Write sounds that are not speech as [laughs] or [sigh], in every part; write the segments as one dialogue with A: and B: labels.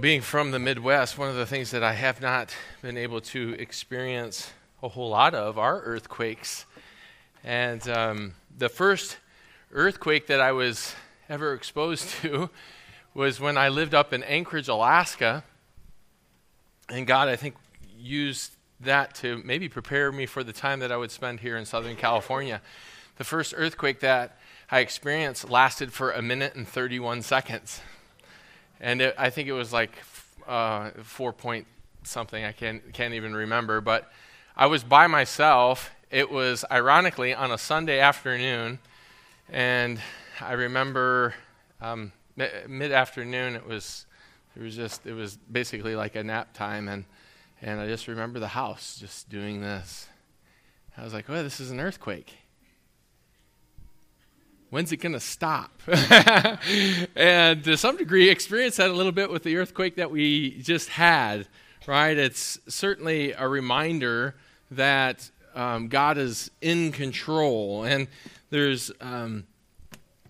A: Being from the Midwest, one of the things that I have not been able to experience a whole lot of are earthquakes. And um, the first earthquake that I was ever exposed [laughs] to was when I lived up in Anchorage, Alaska. And God, I think, used that to maybe prepare me for the time that I would spend here in Southern California. The first earthquake that I experienced lasted for a minute and 31 seconds and it, I think it was like uh, four point something. I can't can't even remember. But I was by myself. It was ironically on a Sunday afternoon, and I remember um, mid afternoon. It was it was just it was basically like a nap time, and and I just remember the house just doing this. I was like, "Oh, this is an earthquake." When's it going to stop? [laughs] and to some degree, experience that a little bit with the earthquake that we just had, right? It's certainly a reminder that um, God is in control. And there's um,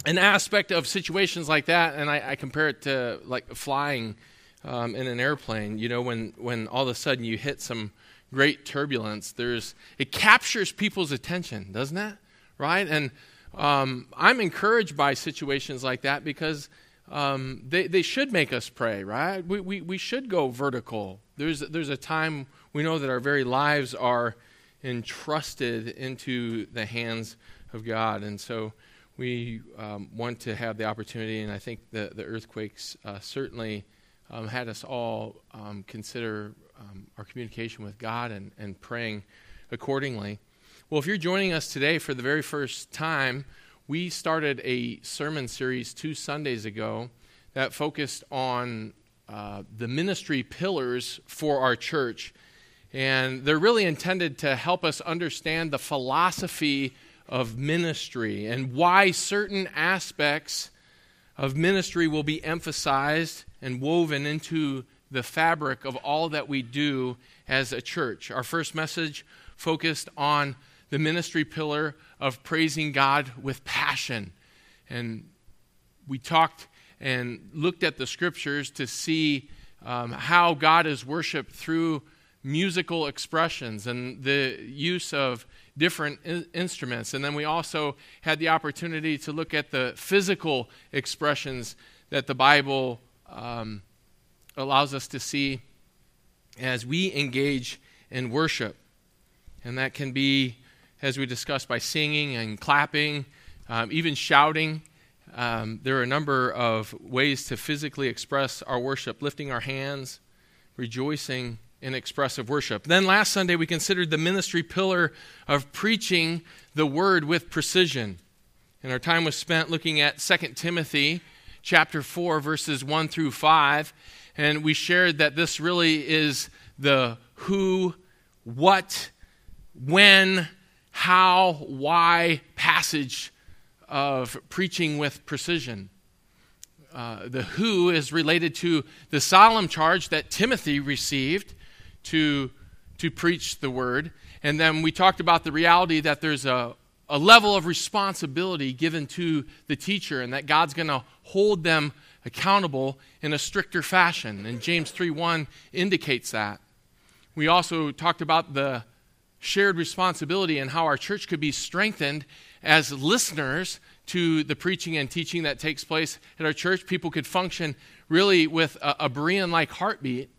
A: an aspect of situations like that, and I, I compare it to like flying um, in an airplane. You know, when, when all of a sudden you hit some great turbulence, there's, it captures people's attention, doesn't it? Right? And um, I'm encouraged by situations like that because um, they, they should make us pray, right? We, we, we should go vertical. There's, there's a time we know that our very lives are entrusted into the hands of God. And so we um, want to have the opportunity, and I think the, the earthquakes uh, certainly um, had us all um, consider um, our communication with God and, and praying accordingly. Well, if you're joining us today for the very first time, we started a sermon series two Sundays ago that focused on uh, the ministry pillars for our church. And they're really intended to help us understand the philosophy of ministry and why certain aspects of ministry will be emphasized and woven into the fabric of all that we do as a church. Our first message focused on the ministry pillar of praising God with passion. And we talked and looked at the scriptures to see um, how God is worshiped through musical expressions and the use of different in- instruments. And then we also had the opportunity to look at the physical expressions that the Bible um, allows us to see as we engage in worship. And that can be as we discussed, by singing and clapping, um, even shouting. Um, there are a number of ways to physically express our worship, lifting our hands, rejoicing in expressive worship. Then last Sunday, we considered the ministry pillar of preaching the word with precision. And our time was spent looking at 2 Timothy chapter 4, verses 1 through 5. And we shared that this really is the who, what, when, how, why passage of preaching with precision. Uh, the who is related to the solemn charge that Timothy received to, to preach the word. And then we talked about the reality that there's a, a level of responsibility given to the teacher and that God's going to hold them accountable in a stricter fashion. And James 3:1 indicates that. We also talked about the shared responsibility and how our church could be strengthened as listeners to the preaching and teaching that takes place at our church. People could function really with a, a Berean like heartbeat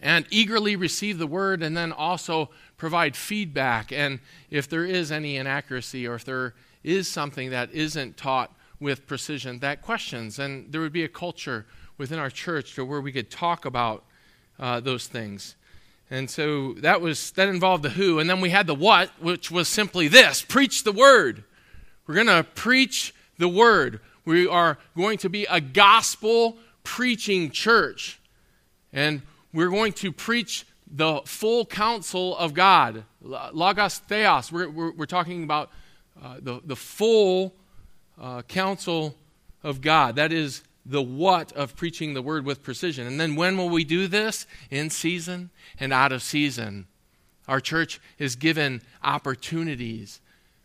A: and eagerly receive the word and then also provide feedback. And if there is any inaccuracy or if there is something that isn't taught with precision, that questions. And there would be a culture within our church to where we could talk about uh, those things. And so that was that involved the who and then we had the what which was simply this preach the word. We're going to preach the word. We are going to be a gospel preaching church. And we're going to preach the full counsel of God. Logos theos. We're, we're, we're talking about uh, the, the full uh, counsel of God. That is the what of preaching the word with precision. And then when will we do this? In season and out of season. Our church is given opportunities,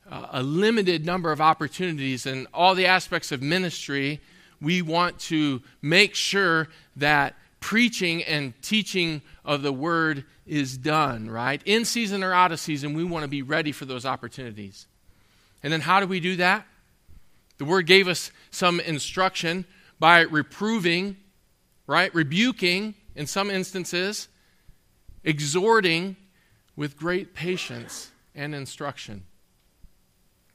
A: uh, a limited number of opportunities, and all the aspects of ministry we want to make sure that preaching and teaching of the word is done, right? In season or out of season, we want to be ready for those opportunities. And then how do we do that? The word gave us some instruction by reproving, right? Rebuking in some instances, exhorting with great patience and instruction.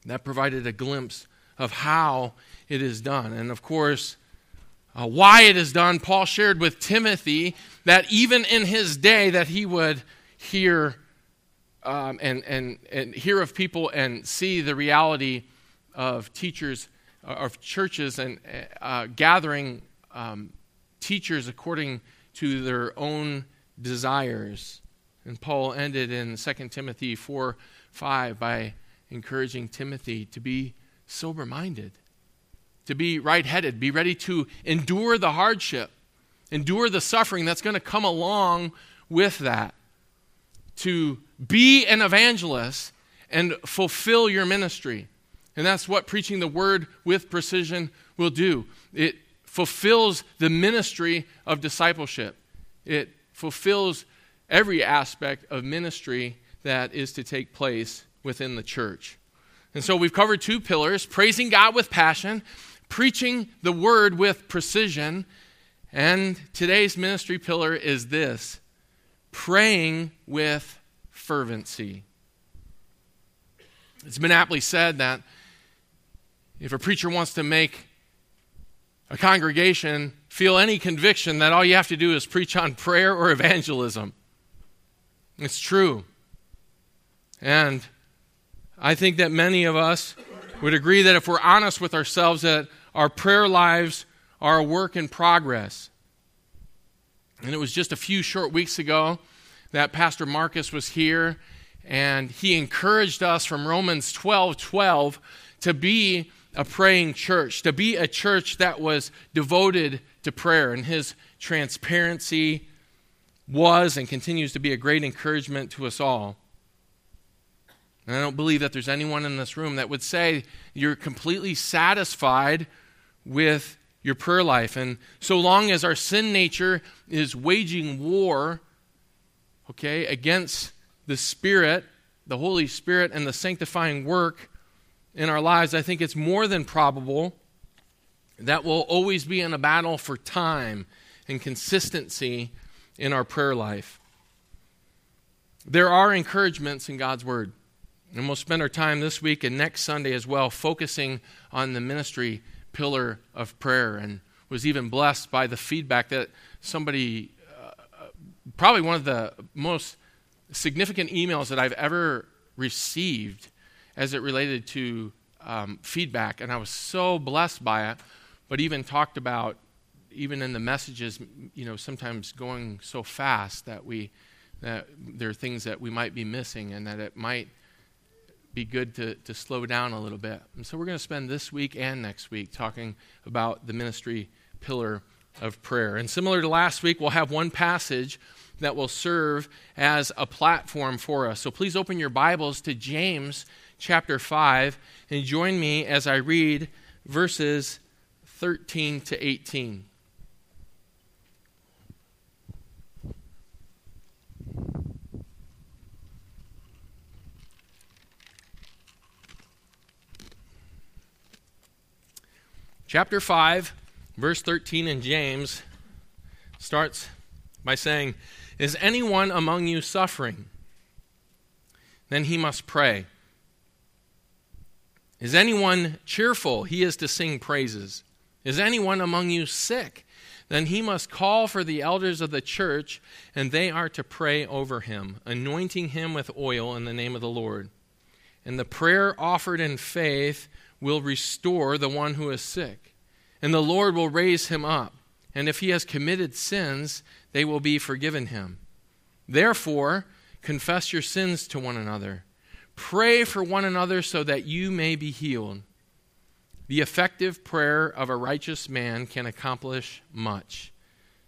A: That provided a glimpse of how it is done. And of course, uh, why it is done, Paul shared with Timothy that even in his day that he would hear um, and, and, and hear of people and see the reality of teachers, of churches and uh, gathering um, teachers according to their own desires. And Paul ended in 2 Timothy 4 5 by encouraging Timothy to be sober minded, to be right headed, be ready to endure the hardship, endure the suffering that's going to come along with that, to be an evangelist and fulfill your ministry. And that's what preaching the word with precision will do. It fulfills the ministry of discipleship, it fulfills every aspect of ministry that is to take place within the church. And so we've covered two pillars praising God with passion, preaching the word with precision. And today's ministry pillar is this praying with fervency. It's been aptly said that if a preacher wants to make a congregation feel any conviction, that all you have to do is preach on prayer or evangelism. It's true. And I think that many of us would agree that if we're honest with ourselves, that our prayer lives are a work in progress. And it was just a few short weeks ago that Pastor Marcus was here, and he encouraged us from Romans 12 12 to be a praying church, to be a church that was devoted to prayer. And his transparency was and continues to be a great encouragement to us all. And I don't believe that there's anyone in this room that would say you're completely satisfied with your prayer life. And so long as our sin nature is waging war, okay, against the Spirit, the Holy Spirit, and the sanctifying work in our lives, I think it's more than probable that we'll always be in a battle for time and consistency in our prayer life. There are encouragements in God's Word. And we'll spend our time this week and next Sunday as well focusing on the ministry pillar of prayer and was even blessed by the feedback that somebody, uh, probably one of the most significant emails that I've ever received as it related to um, feedback. And I was so blessed by it, but even talked about, even in the messages, you know, sometimes going so fast that we, that there are things that we might be missing and that it might be good to, to slow down a little bit. And so we're going to spend this week and next week talking about the ministry pillar of prayer. And similar to last week, we'll have one passage that will serve as a platform for us. So please open your Bibles to James chapter 5 and join me as I read verses 13 to 18. Chapter 5, verse 13 in James starts by saying, Is anyone among you suffering? Then he must pray. Is anyone cheerful? He is to sing praises. Is anyone among you sick? Then he must call for the elders of the church, and they are to pray over him, anointing him with oil in the name of the Lord. And the prayer offered in faith will restore the one who is sick, and the Lord will raise him up. And if he has committed sins, they will be forgiven him. Therefore, confess your sins to one another. Pray for one another so that you may be healed. The effective prayer of a righteous man can accomplish much.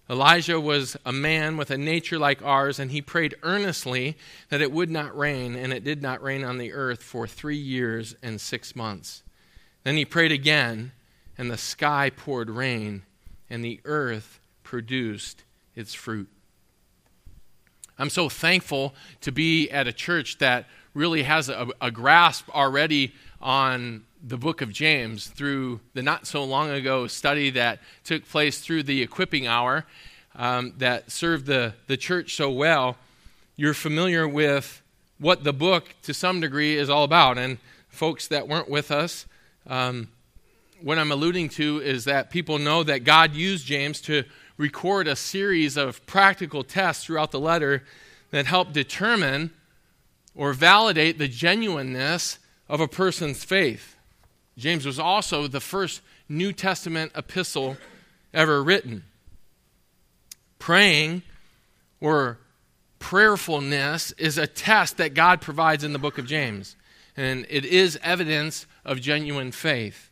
A: Elijah was a man with a nature like ours, and he prayed earnestly that it would not rain, and it did not rain on the earth for three years and six months. Then he prayed again, and the sky poured rain, and the earth produced its fruit. I'm so thankful to be at a church that really has a, a, grasp already on the book of James through the not so long ago study that took place through the equipping hour um, that served the, the church so well. You're familiar with what the book, to some degree, is all about. And folks that weren't with us, um, what I'm alluding to is that people know that God used James to record a series of practical tests throughout the letter that help determine or validate the genuineness of a person's faith. James was also the first New Testament epistle ever written. Praying or prayerfulness is a test that God provides in the book of James, and it is evidence of genuine faith.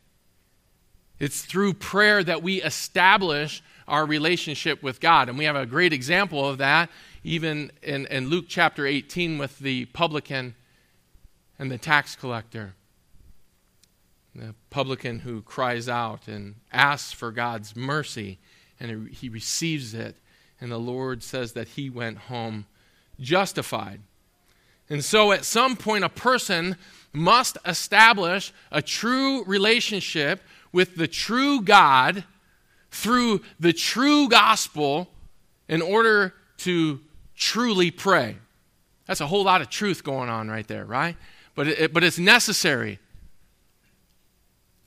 A: It's through prayer that we establish our relationship with God. And we have a great example of that even in, in Luke chapter 18 with the publican and the tax collector. The publican who cries out and asks for God's mercy, and he receives it. And the Lord says that he went home justified. And so, at some point, a person must establish a true relationship with the true God through the true gospel in order to truly pray. That's a whole lot of truth going on right there, right? But, it, but it's necessary.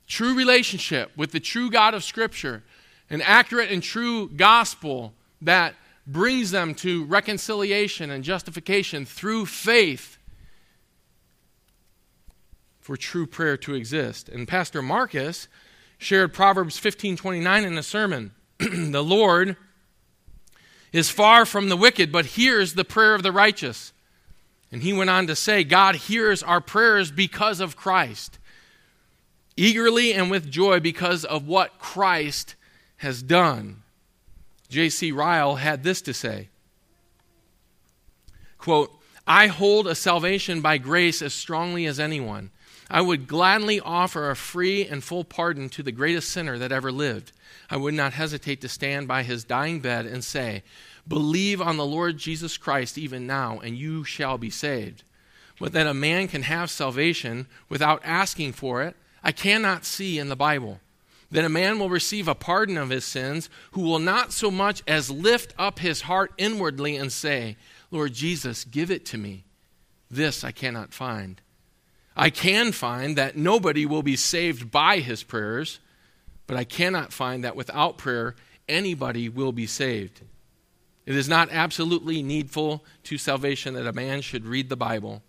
A: True relationship with the true God of Scripture, an accurate and true gospel that brings them to reconciliation and justification through faith for true prayer to exist. And Pastor Marcus shared Proverbs 15:29 in a sermon. [clears throat] the Lord is far from the wicked, but hears the prayer of the righteous. And he went on to say, God hears our prayers because of Christ, eagerly and with joy because of what Christ has done. J.C. Ryle had this to say quote, I hold a salvation by grace as strongly as anyone. I would gladly offer a free and full pardon to the greatest sinner that ever lived. I would not hesitate to stand by his dying bed and say, Believe on the Lord Jesus Christ even now, and you shall be saved. But that a man can have salvation without asking for it, I cannot see in the Bible. That a man will receive a pardon of his sins who will not so much as lift up his heart inwardly and say, Lord Jesus, give it to me. This I cannot find. I can find that nobody will be saved by his prayers, but I cannot find that without prayer anybody will be saved. It is not absolutely needful to salvation that a man should read the Bible.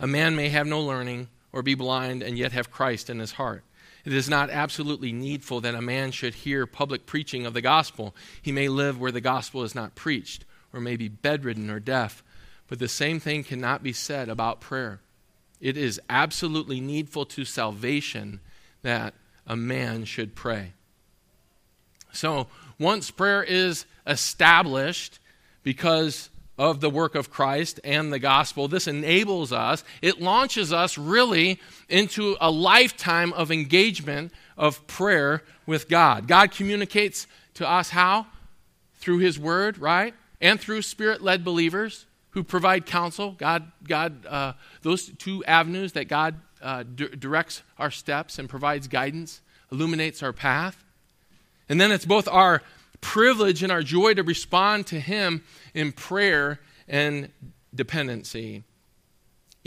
A: A man may have no learning or be blind and yet have Christ in his heart. It is not absolutely needful that a man should hear public preaching of the gospel. He may live where the gospel is not preached, or may be bedridden or deaf. But the same thing cannot be said about prayer. It is absolutely needful to salvation that a man should pray. So, once prayer is established because of the work of Christ and the gospel, this enables us, it launches us really into a lifetime of engagement of prayer with God. God communicates to us how? Through His Word, right? And through Spirit led believers who provide counsel. God, God, uh, those two avenues that God uh, d- directs our steps and provides guidance, illuminates our path. And then it's both our privilege and our joy to respond to Him in prayer and dependency.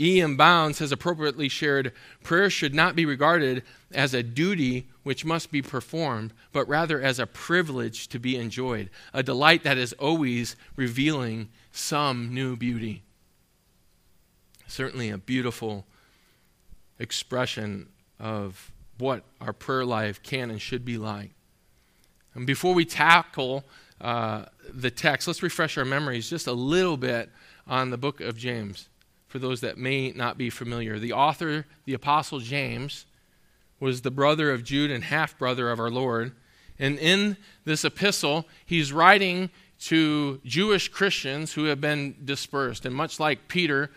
A: E.M. Bounds has appropriately shared prayer should not be regarded as a duty which must be performed, but rather as a privilege to be enjoyed, a delight that is always revealing some new beauty. Certainly a beautiful expression of what our prayer life can and should be like. And before we tackle uh, the text, let's refresh our memories just a little bit on the book of James for those that may not be familiar. The author, the Apostle James, was the brother of Jude and half brother of our Lord. And in this epistle, he's writing to Jewish Christians who have been dispersed. And much like Peter,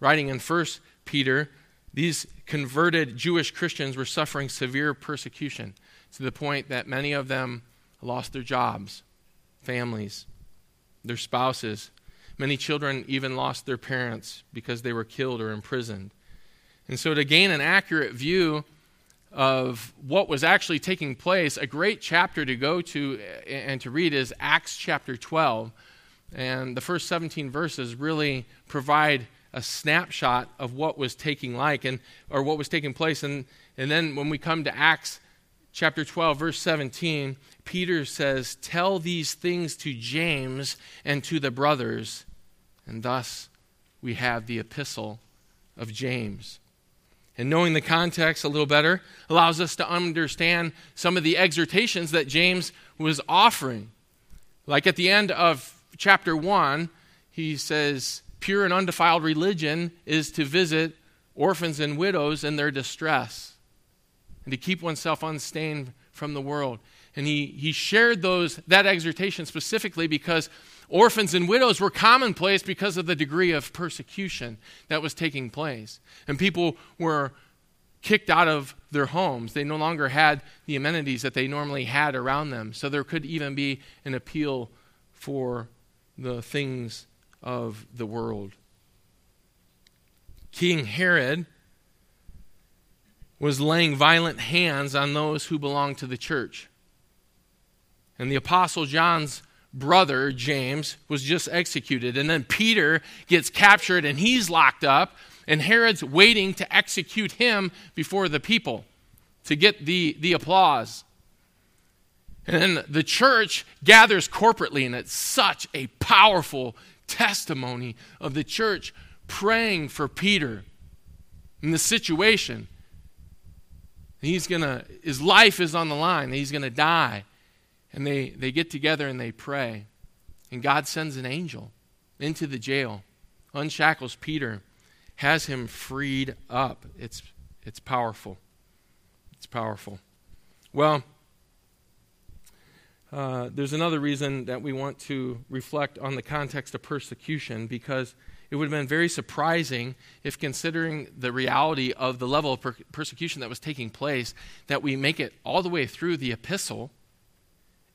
A: writing in 1 Peter, these converted Jewish Christians were suffering severe persecution. to the point that many of them lost their jobs, families, their spouses. Many children even lost their parents because they were killed or imprisoned. And so, to gain an accurate view of what was actually taking place, a great chapter to go to and to read is Acts chapter 12. And the first 17 verses really provide a snapshot of what was taking like and or what was taking place. And and then when we come to Acts chapter 12 verse 17 Peter says tell these things to James and to the brothers. And thus we have the epistle of James. And knowing the context a little better allows us to understand some of the exhortations that James was offering. Like at the end of chapter 1 he says pure and undefiled religion is to visit orphans and widows in their distress and to keep oneself unstained from the world. And he, he shared those, that exhortation specifically because orphans and widows were commonplace because of the degree of persecution that was taking place. And people were kicked out of their homes. They no longer had the amenities that they normally had around them. So there could even be an appeal for the things of the world. King Herod was laying violent hands on those who belonged to the church. And the Apostle John's brother, James, was just executed. And then Peter gets captured and he's locked up. And Herod's waiting to execute him before the people to get the, the applause. And the church gathers corporately, and it's such a powerful testimony of the church praying for Peter in the situation. He's gonna, his life is on the line. He's to die. And they, they get together and they pray. And God sends an angel into the jail, unshackles Peter, has him freed up. It's, it's powerful. It's powerful. Well, uh, there's another reason that we want to reflect on the context of persecution because it would have been very surprising if, considering the reality of the level of per- persecution that was taking place, that we make it all the way through the epistle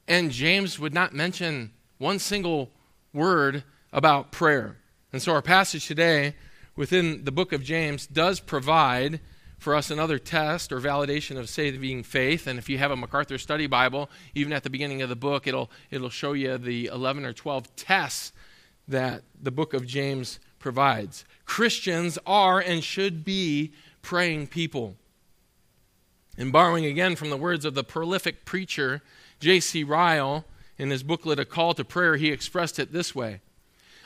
A: and James would not mention one single word about prayer. And so, our passage today within the book of James does provide for us another test or validation of saving faith. And if you have a MacArthur Study Bible, even at the beginning of the book, it'll, it'll show you the 11 or 12 tests that the book of James provides. Christians are and should be praying people. And borrowing again from the words of the prolific preacher J.C. Ryle, in his booklet, A Call to Prayer, he expressed it this way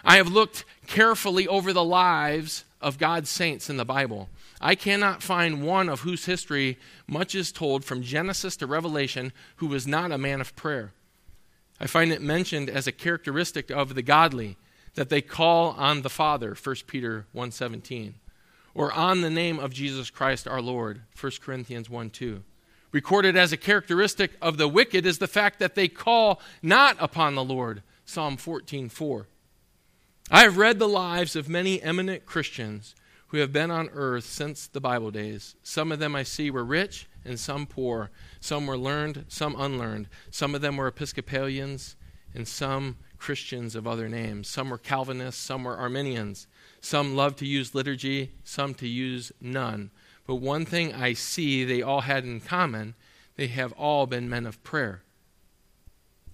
A: I have looked carefully over the lives of God's saints in the Bible I cannot find one of whose history much is told from Genesis to Revelation who was not a man of prayer. I find it mentioned as a characteristic of the godly that they call on the Father, 1 Peter 1:17, or on the name of Jesus Christ our Lord, 1 Corinthians 1:2. Recorded as a characteristic of the wicked is the fact that they call not upon the Lord, Psalm 14:4. I have read the lives of many eminent Christians who have been on earth since the Bible days. Some of them I see were rich and some poor. Some were learned, some unlearned. Some of them were Episcopalians and some Christians of other names. Some were Calvinists, some were Arminians. Some loved to use liturgy, some to use none. But one thing I see they all had in common they have all been men of prayer.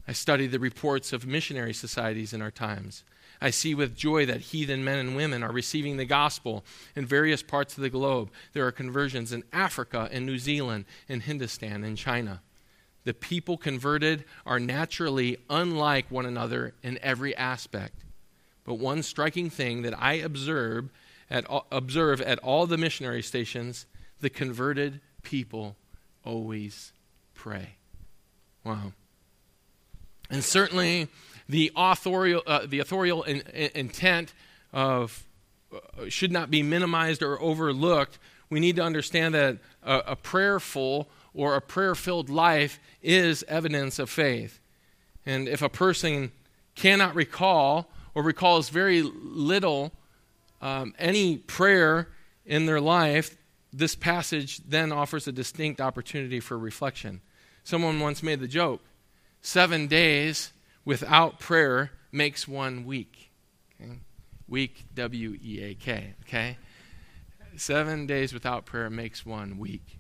A: I study the reports of missionary societies in our times. I see with joy that heathen men and women are receiving the gospel in various parts of the globe. There are conversions in Africa, in New Zealand, in Hindustan, in China. The people converted are naturally unlike one another in every aspect. But one striking thing that I observe at, observe at all the missionary stations the converted people always pray. Wow. And certainly, the authorial, uh, the authorial in, in, intent of uh, should not be minimized or overlooked. We need to understand that a, a prayerful or a prayer filled life is evidence of faith. And if a person cannot recall or recalls very little um, any prayer in their life, this passage then offers a distinct opportunity for reflection. Someone once made the joke seven days without prayer makes one weak. Okay? Week, W E A K. Okay? Seven days without prayer makes one weak.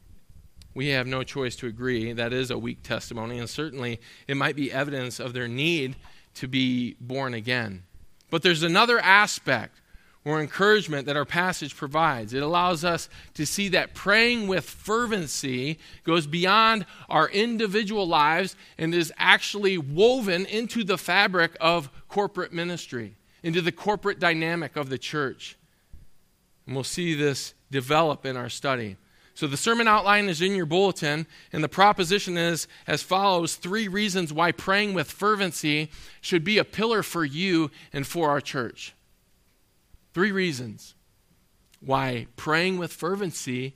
A: We have no choice to agree. That is a weak testimony, and certainly it might be evidence of their need to be born again. But there's another aspect or encouragement that our passage provides. It allows us to see that praying with fervency goes beyond our individual lives and is actually woven into the fabric of corporate ministry, into the corporate dynamic of the church. And we'll see this develop in our study. So the sermon outline is in your bulletin, and the proposition is as follows three reasons why praying with fervency should be a pillar for you and for our church. Three reasons why praying with fervency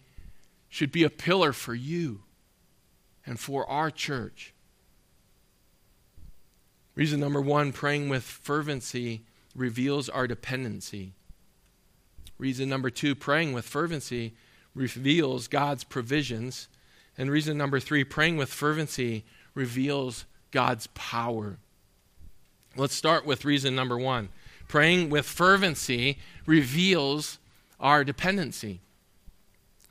A: should be a pillar for you and for our church. Reason number one praying with fervency reveals our dependency. Reason number two praying with fervency reveals God's provisions. And reason number three praying with fervency reveals God's power. Let's start with reason number one Praying with fervency reveals our dependency.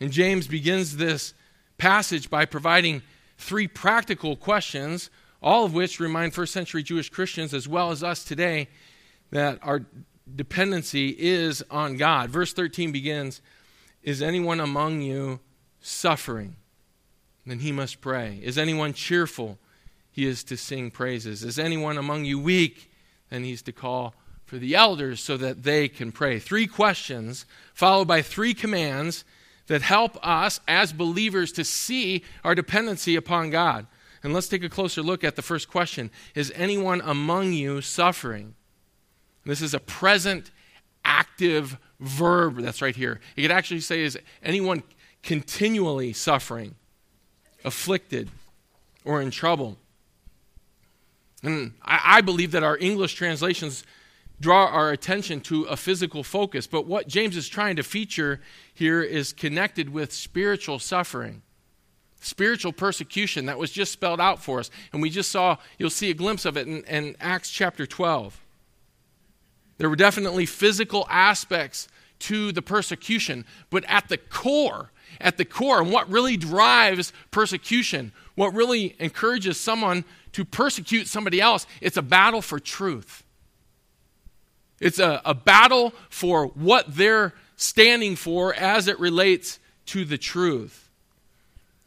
A: And James begins this passage by providing three practical questions, all of which remind first century Jewish Christians, as well as us today, that our dependency is on God. Verse 13 begins Is anyone among you suffering? Then he must pray. Is anyone cheerful? He is to sing praises. Is anyone among you weak? Then he's to call for the elders so that they can pray. Three questions, followed by three commands that help us as believers to see our dependency upon God. And let's take a closer look at the first question Is anyone among you suffering? This is a present active verb that's right here. You could actually say, Is anyone continually suffering, afflicted, or in trouble? And I, I believe that our English translations draw our attention to a physical focus. But what James is trying to feature here is connected with spiritual suffering, spiritual persecution that was just spelled out for us. And we just saw, you'll see a glimpse of it in, in Acts chapter 12. There were definitely physical aspects to the persecution, but at the core, at the core, and what really drives persecution, what really encourages someone to persecute somebody else, it's a battle for truth. It's a, a battle for what they're standing for as it relates to the truth.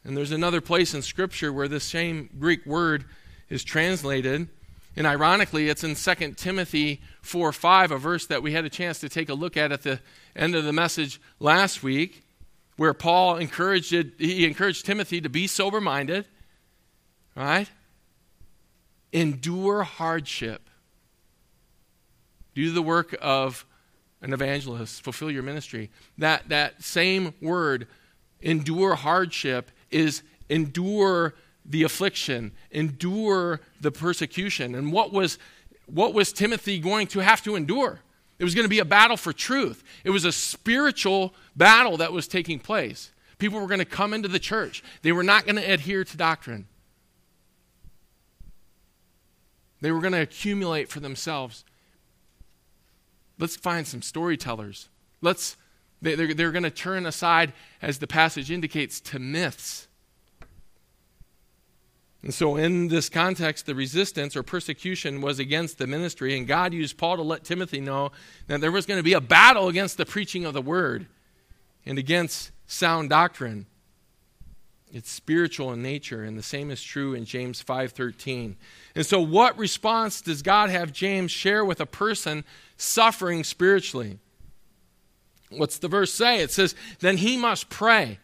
A: And there's another place in Scripture where this same Greek word is translated. And ironically, it's in 2 Timothy 4 5, a verse that we had a chance to take a look at at the end of the message last week, where Paul encouraged, he encouraged Timothy to be sober minded, right? Endure hardship do the work of an evangelist, fulfill your ministry. That, that same word, endure hardship, is endure the affliction, endure the persecution. And what was, what was Timothy going to have to endure? It was going to be a battle for truth. It was a spiritual battle that was taking place. People were going to come into the church, they were not going to adhere to doctrine. They were going to accumulate for themselves Let's find some storytellers. Let's, they're, they're going to turn aside, as the passage indicates, to myths. And so, in this context, the resistance or persecution was against the ministry, and God used Paul to let Timothy know that there was going to be a battle against the preaching of the word and against sound doctrine. It's spiritual in nature, and the same is true in James 5:13. And so, what response does God have James share with a person suffering spiritually? What's the verse say? It says, "Then he must pray."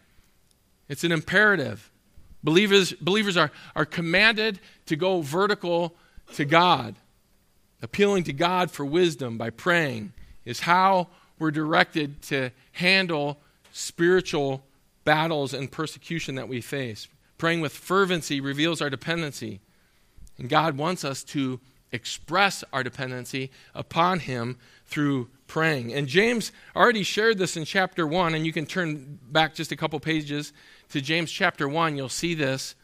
A: It's an imperative. Believers, believers are, are commanded to go vertical to God. Appealing to God for wisdom by praying is how we're directed to handle spiritual battles and persecution that we face. Praying with fervency reveals our dependency. And God wants us to express our dependency upon Him through praying. And James already shared this in chapter 1, and you can turn back just a couple pages to James chapter 1. You'll see this.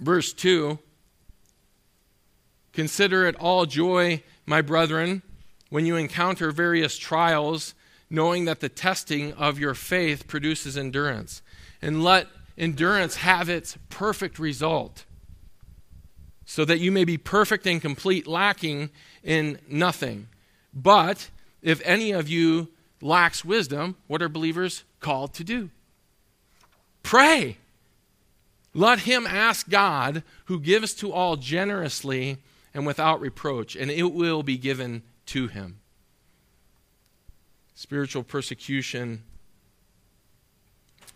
A: Verse 2 Consider it all joy, my brethren, when you encounter various trials, knowing that the testing of your faith produces endurance. And let endurance have its perfect result, so that you may be perfect and complete, lacking in nothing. But if any of you lacks wisdom, what are believers called to do? Pray. Let him ask God, who gives to all generously and without reproach, and it will be given to him. Spiritual persecution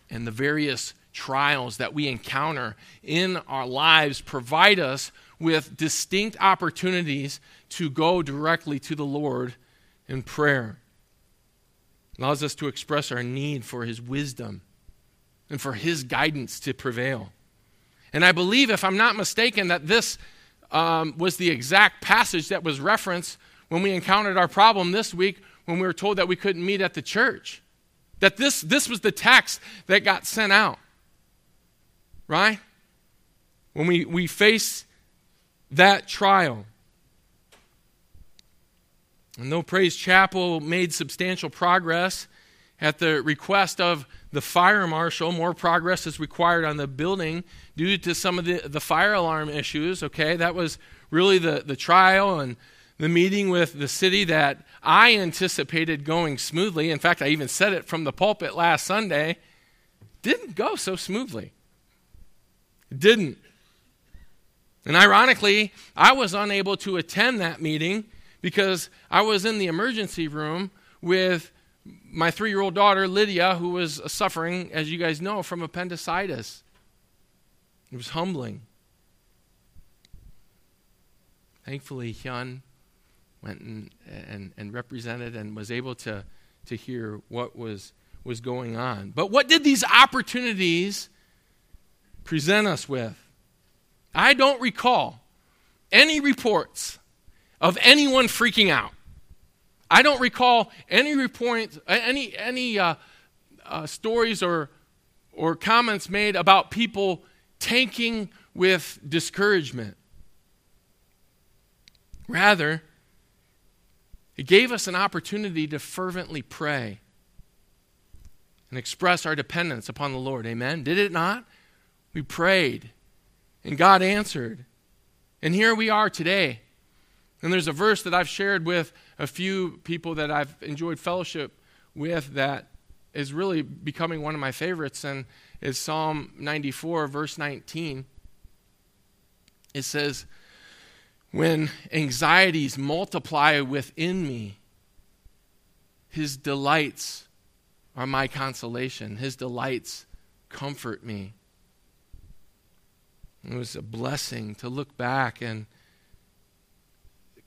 A: and the various trials that we encounter in our lives provide us with distinct opportunities to go directly to the Lord in prayer. allows us to express our need for his wisdom and for his guidance to prevail. And I believe, if I'm not mistaken, that this um, was the exact passage that was referenced when we encountered our problem this week when we were told that we couldn't meet at the church. That this, this was the text that got sent out. Right? When we, we face that trial. And though Praise Chapel made substantial progress at the request of the fire marshal, more progress is required on the building due to some of the, the fire alarm issues. Okay, that was really the, the trial and the meeting with the city that I anticipated going smoothly. In fact, I even said it from the pulpit last Sunday. Didn't go so smoothly. It didn't. And ironically, I was unable to attend that meeting because I was in the emergency room with my three year old daughter, Lydia, who was suffering, as you guys know, from appendicitis. It was humbling. Thankfully, Hyun went and, and, and represented and was able to, to hear what was, was going on. But what did these opportunities present us with? I don't recall any reports of anyone freaking out. I don't recall any report, any any uh, uh, stories or or comments made about people tanking with discouragement. Rather, it gave us an opportunity to fervently pray and express our dependence upon the Lord. Amen. Did it not? We prayed and God answered. And here we are today. And there's a verse that I've shared with a few people that I've enjoyed fellowship with that is really becoming one of my favorites and is Psalm 94 verse 19. It says, "When anxieties multiply within me, his delights are my consolation. His delights comfort me." It was a blessing to look back and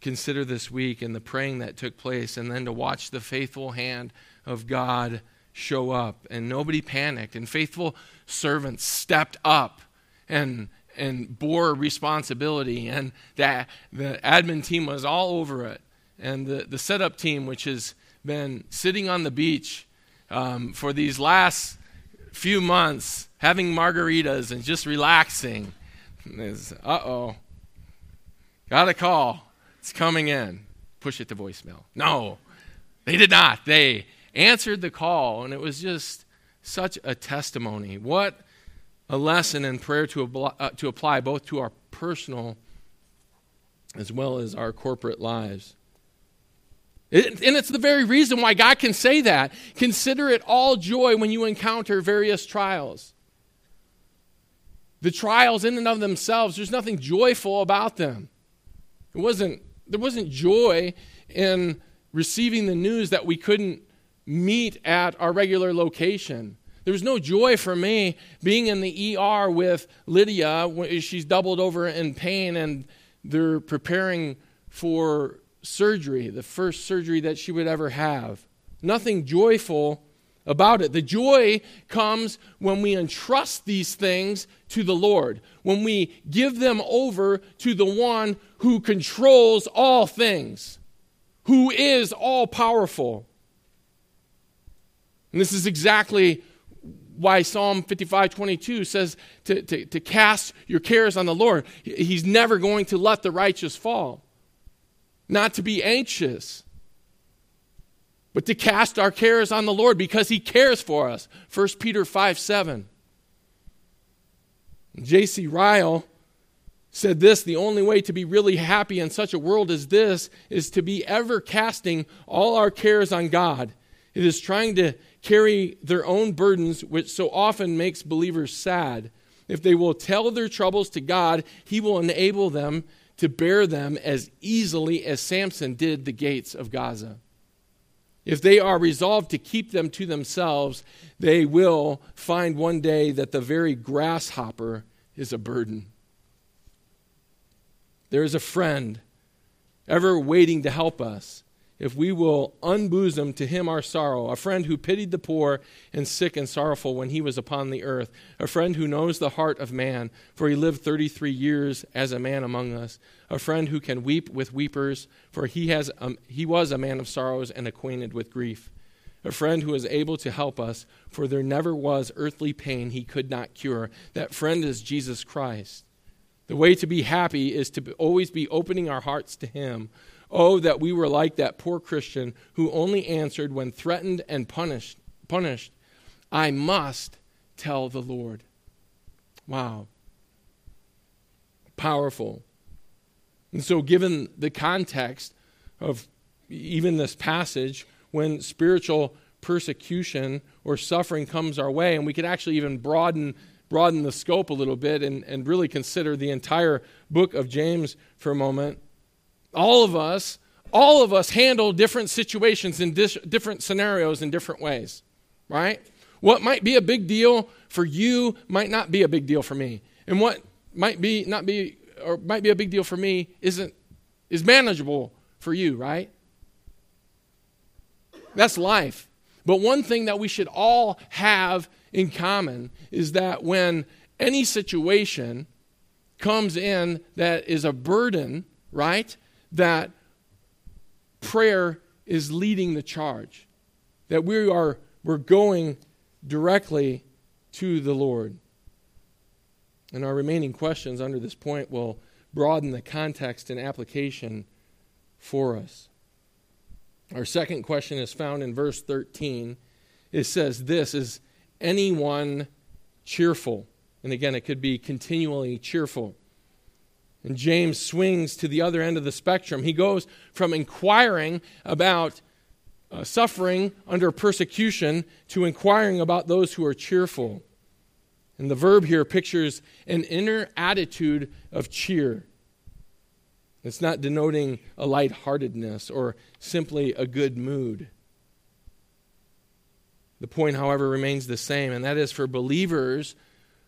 A: consider this week and the praying that took place, and then to watch the faithful hand of God show up. And nobody panicked, and faithful servants stepped up and and bore responsibility and that the admin team was all over it and the, the setup team which has been sitting on the beach um, for these last few months having margaritas and just relaxing is uh-oh got a call it's coming in. Push it to voicemail. No, they did not. They answered the call, and it was just such a testimony. What a lesson in prayer to, uh, to apply both to our personal as well as our corporate lives. It, and it's the very reason why God can say that. Consider it all joy when you encounter various trials. The trials, in and of themselves, there's nothing joyful about them. It wasn't there wasn't joy in receiving the news that we couldn't meet at our regular location. There was no joy for me being in the ER with Lydia. She's doubled over in pain, and they're preparing for surgery, the first surgery that she would ever have. Nothing joyful about it. The joy comes when we entrust these things to the Lord, when we give them over to the one who controls all things, who is all powerful. And this is exactly why Psalm 55 22 says to, to, to cast your cares on the Lord. He's never going to let the righteous fall. Not to be anxious, but to cast our cares on the Lord because He cares for us. 1 Peter 5 7. J.C. Ryle said this the only way to be really happy in such a world as this is to be ever casting all our cares on God. It is trying to carry their own burdens, which so often makes believers sad. If they will tell their troubles to God, He will enable them to bear them as easily as Samson did the gates of Gaza. If they are resolved to keep them to themselves, they will find one day that the very grasshopper is a burden. There is a friend ever waiting to help us if we will unbosom to him our sorrow, a friend who pitied the poor and sick and sorrowful when he was upon the earth, a friend who knows the heart of man, for he lived 33 years as a man among us, a friend who can weep with weepers, for he, has, um, he was a man of sorrows and acquainted with grief, a friend who is able to help us, for there never was earthly pain he could not cure. That friend is Jesus Christ. The way to be happy is to always be opening our hearts to him Oh, that we were like that poor Christian who only answered when threatened and punished, punished, I must tell the Lord. Wow. Powerful. And so, given the context of even this passage, when spiritual persecution or suffering comes our way, and we could actually even broaden, broaden the scope a little bit and, and really consider the entire book of James for a moment, all of us, all of us handle different situations in dis- different scenarios in different ways, right? What might be a big deal for you might not be a big deal for me. And what might be not be or might be a big deal for me isn't is manageable for you, right? That's life. But one thing that we should all have in common is that when any situation comes in that is a burden, right? That prayer is leading the charge, that we are we're going directly to the Lord. And our remaining questions under this point will broaden the context and application for us. Our second question is found in verse 13. It says, This is anyone cheerful? And again, it could be continually cheerful. And James swings to the other end of the spectrum. He goes from inquiring about uh, suffering under persecution to inquiring about those who are cheerful. And the verb here pictures an inner attitude of cheer. It's not denoting a lightheartedness or simply a good mood. The point, however, remains the same, and that is for believers,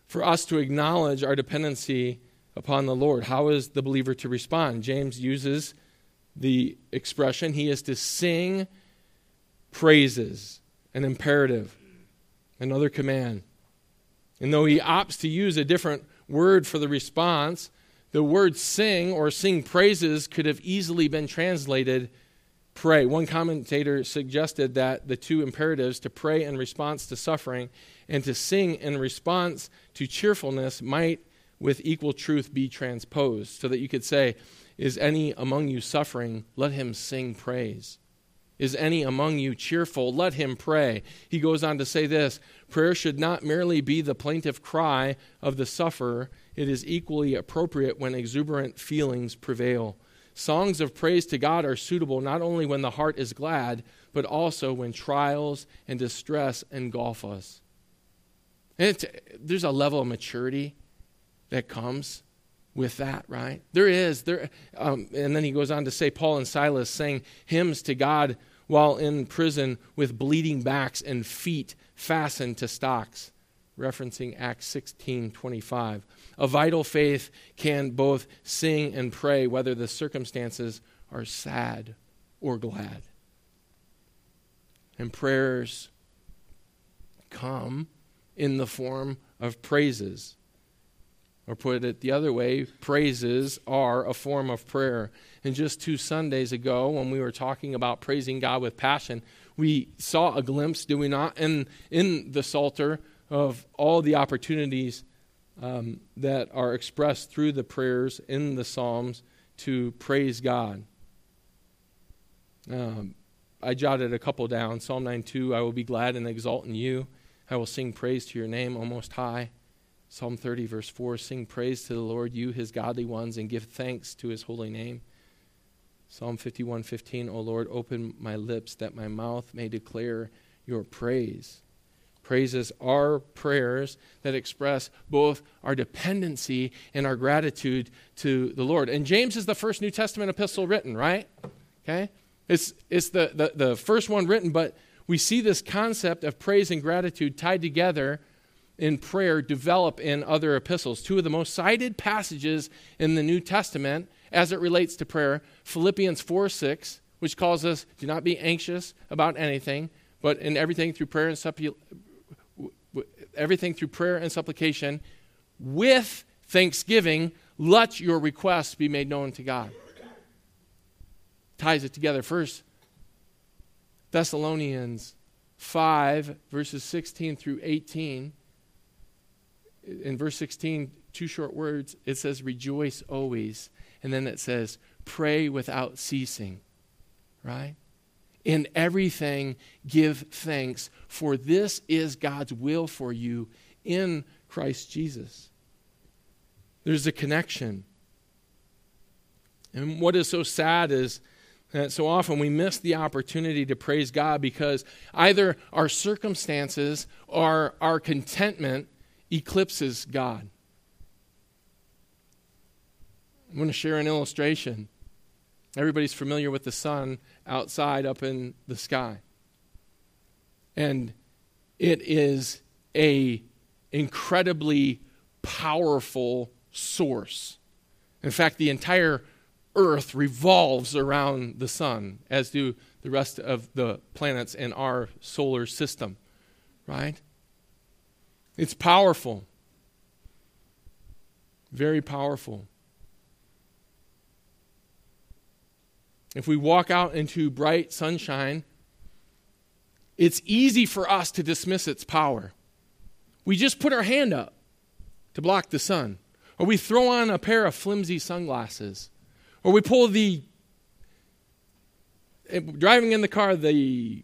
A: for us to acknowledge our dependency upon the Lord. How is the believer to respond? James uses the expression he is to sing praises, an imperative, another command. And though he opts to use a different word for the response, the word sing or sing praises could have easily been translated pray. One commentator suggested that the two imperatives, to pray in response to suffering and to sing in response to cheerfulness, might with equal truth be transposed, so that you could say, Is any among you suffering? Let him sing praise. Is any among you cheerful? Let him pray. He goes on to say this prayer should not merely be the plaintive cry of the sufferer, it is equally appropriate when exuberant feelings prevail. Songs of praise to God are suitable not only when the heart is glad, but also when trials and distress engulf us. And there's a level of maturity that comes with that, right? There is. There, um, and then he goes on to say, Paul and Silas sang hymns to God while in prison with bleeding backs and feet fastened to stocks, referencing Acts 16 25. A vital faith can both sing and pray, whether the circumstances are sad or glad. And prayers come in the form of praises. Or put it the other way, praises are a form of prayer. And just two Sundays ago, when we were talking about praising God with passion, we saw a glimpse, do we not, in, in the Psalter of all the opportunities um, that are expressed through the prayers in the Psalms to praise God. Um, I jotted a couple down. Psalm 92 I will be glad and exult in you. I will sing praise to your name, O Most High. Psalm 30, verse 4 Sing praise to the Lord, you, his godly ones, and give thanks to his holy name. Psalm 51, 15 O Lord, open my lips that my mouth may declare your praise. Praises are prayers that express both our dependency and our gratitude to the Lord. And James is the first New Testament epistle written, right? Okay? It's, it's the, the, the first one written, but we see this concept of praise and gratitude tied together in prayer develop in other epistles. Two of the most cited passages in the New Testament as it relates to prayer Philippians 4 6, which calls us, do not be anxious about anything, but in everything through prayer and supplication everything through prayer and supplication with thanksgiving let your requests be made known to god ties it together first thessalonians 5 verses 16 through 18 in verse 16 two short words it says rejoice always and then it says pray without ceasing right in everything, give thanks, for this is God's will for you in Christ Jesus. There's a connection. And what is so sad is that so often we miss the opportunity to praise God because either our circumstances or our contentment eclipses God. I'm going to share an illustration. Everybody's familiar with the sun outside up in the sky. And it is a incredibly powerful source. In fact, the entire earth revolves around the sun as do the rest of the planets in our solar system, right? It's powerful. Very powerful. if we walk out into bright sunshine, it's easy for us to dismiss its power. We just put our hand up to block the sun, or we throw on a pair of flimsy sunglasses, or we pull the eh, driving in the car the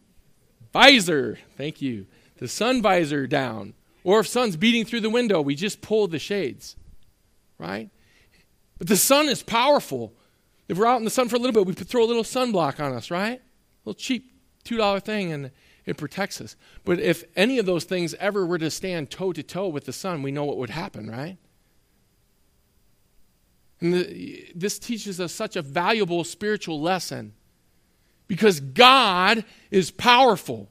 A: visor, thank you, the sun visor down. Or if sun's beating through the window, we just pull the shades. Right? But the sun is powerful. If we're out in the sun for a little bit, we throw a little sunblock on us, right? A little cheap $2 thing, and it protects us. But if any of those things ever were to stand toe to toe with the sun, we know what would happen, right? And the, this teaches us such a valuable spiritual lesson because God is powerful,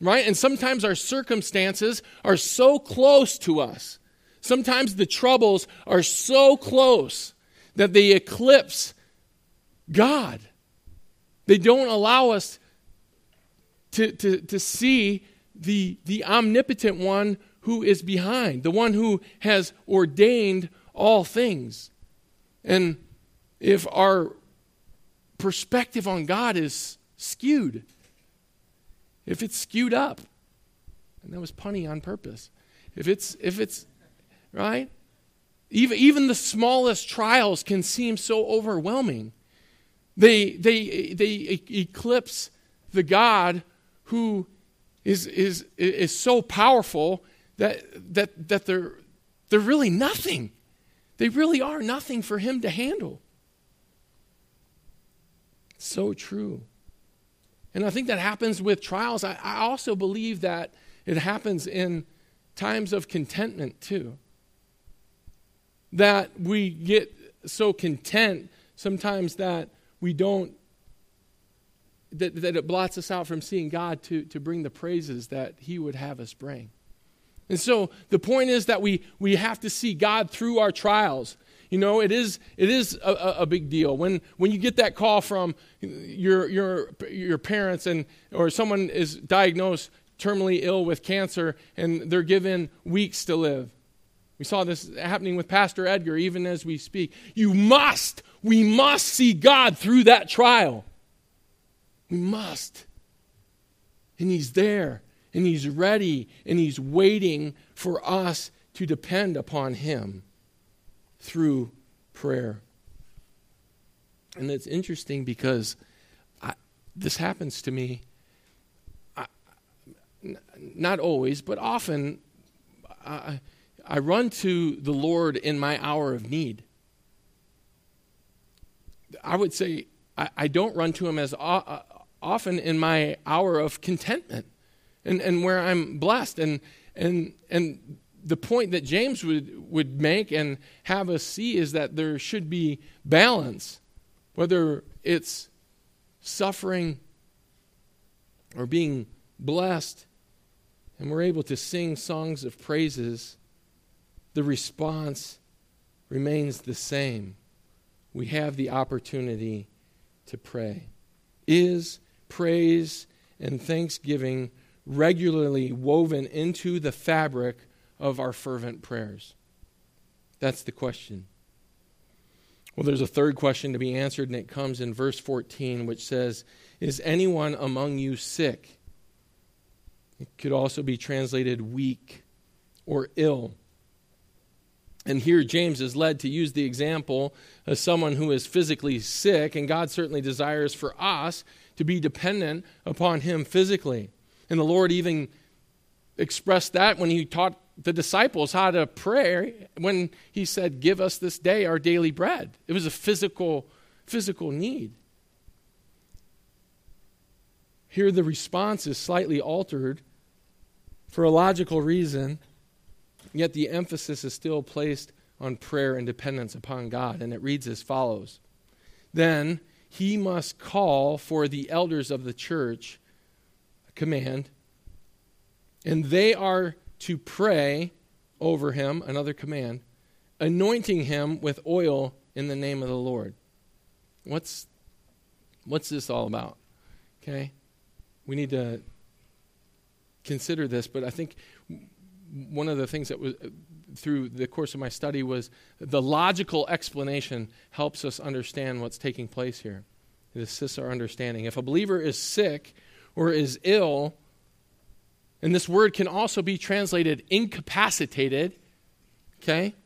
A: right? And sometimes our circumstances are so close to us. Sometimes the troubles are so close that they eclipse God. They don't allow us to, to, to see the, the omnipotent one who is behind, the one who has ordained all things. And if our perspective on God is skewed, if it's skewed up, and that was punny on purpose, if it's, if it's, right? Even, even the smallest trials can seem so overwhelming. They, they, they eclipse the God who is, is, is so powerful that, that, that they're, they're really nothing. They really are nothing for him to handle. So true. And I think that happens with trials. I, I also believe that it happens in times of contentment too that we get so content sometimes that we don't that, that it blots us out from seeing God to, to bring the praises that He would have us bring. And so the point is that we, we have to see God through our trials. You know, it is, it is a, a, big deal. When, when you get that call from your, your, your parents and, or someone is diagnosed terminally ill with cancer and they're given weeks to live. We saw this happening with Pastor Edgar even as we speak. You must, we must see God through that trial. We must. And He's there. and He's ready and He's waiting for us to depend upon Him through prayer. And it's interesting because I, this happens to me, I, n- not always, but often. I, I run to the Lord in my hour of need. I would say I, I don't run to Him as o- uh, often in my hour of contentment and, and where I'm blessed. And, and, and the point that James would, would make and have us see is that there should be balance, whether it's suffering or being blessed, and we're able to sing songs of praises, the response remains the same. We have the opportunity to pray. Is praise and thanksgiving regularly woven into the fabric of our fervent prayers? That's the question. Well, there's a third question to be answered, and it comes in verse 14, which says, Is anyone among you sick? It could also be translated weak or ill. And here James is led to use the example of someone who is physically sick, and God certainly desires for us to be dependent upon him physically. And the Lord even expressed that when he taught the disciples how to pray when he said, Give us this day our daily bread. It was a physical, physical need. Here the response is slightly altered for a logical reason, yet the emphasis is still placed on prayer and dependence upon God. And it reads as follows Then he must call for the elders of the church, a command, and they are to pray over him, another command, anointing him with oil in the name of the Lord. What's what's this all about? Okay? We need to consider this, but I think one of the things that was through the course of my study was the logical explanation helps us understand what's taking place here. It assists our understanding. If a believer is sick or is ill, and this word can also be translated incapacitated, okay?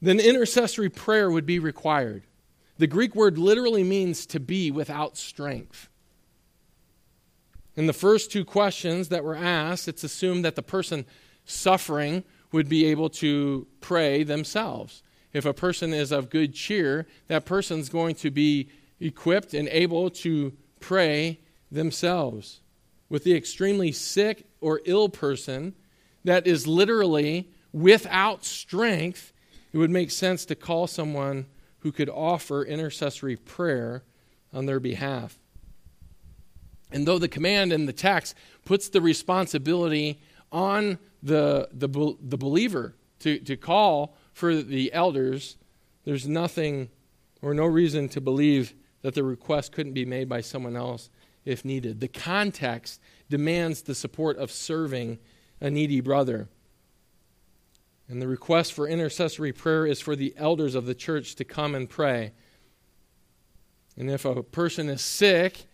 A: Then intercessory prayer would be required. The Greek word literally means to be without strength. In the first two questions that were asked, it's assumed that the person suffering would be able to pray themselves. If a person is of good cheer, that person's going to be equipped and able to pray themselves. With the extremely sick or ill person that is literally without strength, it would make sense to call someone who could offer intercessory prayer on their behalf. And though the command in the text puts the responsibility on the, the, the believer to, to call for the elders, there's nothing or no reason to believe that the request couldn't be made by someone else if needed. The context demands the support of serving a needy brother. And the request for intercessory prayer is for the elders of the church to come and pray. And if a person is sick,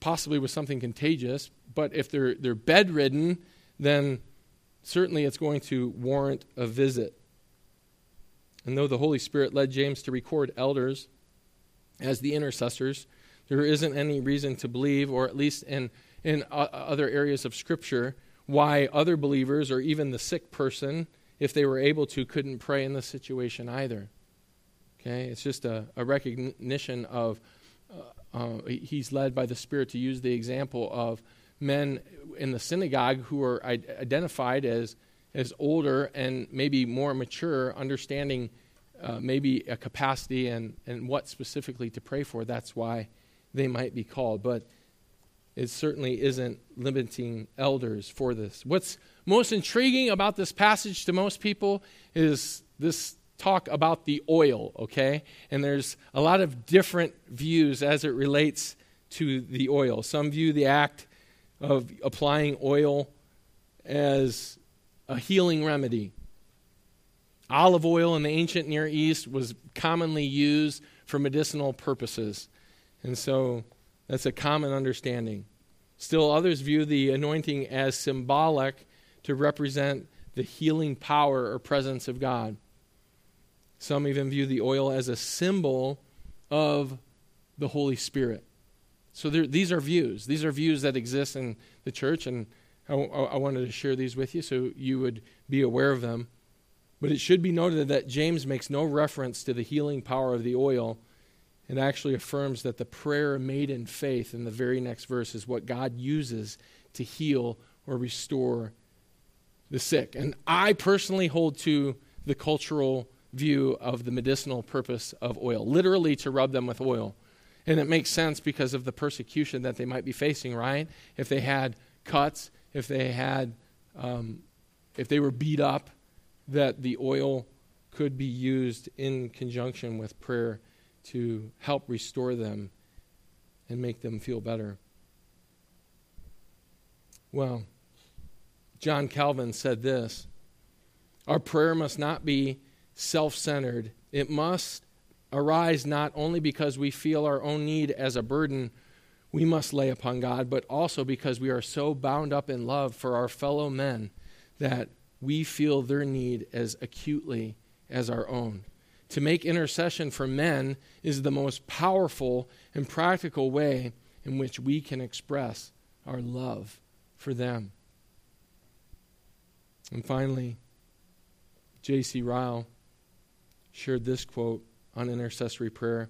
A: possibly with something contagious, but if they're, they're bedridden, then certainly it's going to warrant a visit. And though the Holy Spirit led James to record elders as the intercessors, there isn't any reason to believe, or at least in, in other areas of Scripture, why other believers or even the sick person, if they were able to, couldn't pray in this situation either. Okay? It's just a, a recognition of uh, uh, he's led by the Spirit to use the example of men in the synagogue who are identified as, as older and maybe more mature, understanding uh, maybe a capacity and, and what specifically to pray for. That's why they might be called. But it certainly isn't limiting elders for this. What's most intriguing about this passage to most people is this talk about the oil, okay? And there's a lot of different views as it relates to the oil. Some view the act of applying oil as a healing remedy. Olive oil in the ancient Near East was commonly used for medicinal purposes. And so that's a common understanding. Still, others view the anointing as symbolic to represent the healing power or presence of God. Some even view the oil as a symbol of the Holy Spirit. So there, these are views. These are views that exist in the church, and I, I wanted to share these with you so you would be aware of them. But it should be noted that James makes no reference to the healing power of the oil and actually affirms that the prayer made in faith in the very next verse is what God uses to heal or restore the sick. And I personally hold to the cultural view of the medicinal purpose of oil, literally to rub them with oil. And it makes sense because of the persecution that they might be facing, right? If they had cuts, if they had, um, if they were beat up, that the oil could be used in conjunction with prayer to help restore them and make them feel better. Well, John Calvin said this Our prayer must not be self centered, it must arise not only because we feel our own need as a burden we must lay upon God, but also because we are so bound up in love for our fellow men that we feel their need as acutely as our own. To make intercession for men is the most powerful and practical way in which we can express our love for them. And finally, J.C. Ryle shared this quote on intercessory prayer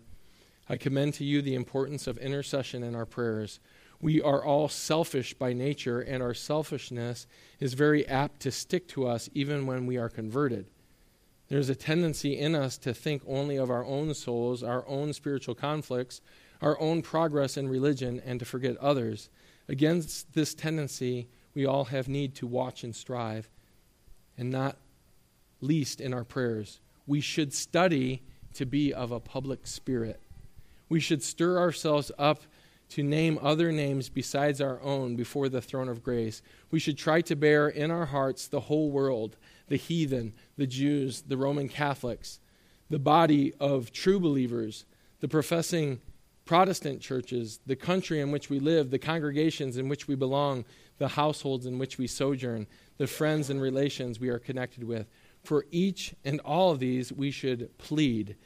A: I commend to you the importance of intercession in our prayers. We are all selfish by nature, and our selfishness is very apt to stick to us even when we are converted. There's a tendency in us to think only of our own souls, our own spiritual conflicts, our own progress in religion, and to forget others. Against this tendency, we all have need to watch and strive and not least in our prayers. We should study to be of a public spirit. We should stir ourselves up to name other names besides our own before the throne of grace. We should try to bear in our hearts the whole world the heathen, the Jews, the Roman Catholics, the body of true believers, the professing Protestant churches, the country in which we live, the congregations in which we belong, the households in which we sojourn, the friends and relations we are connected with. For each and all of these, we should plead.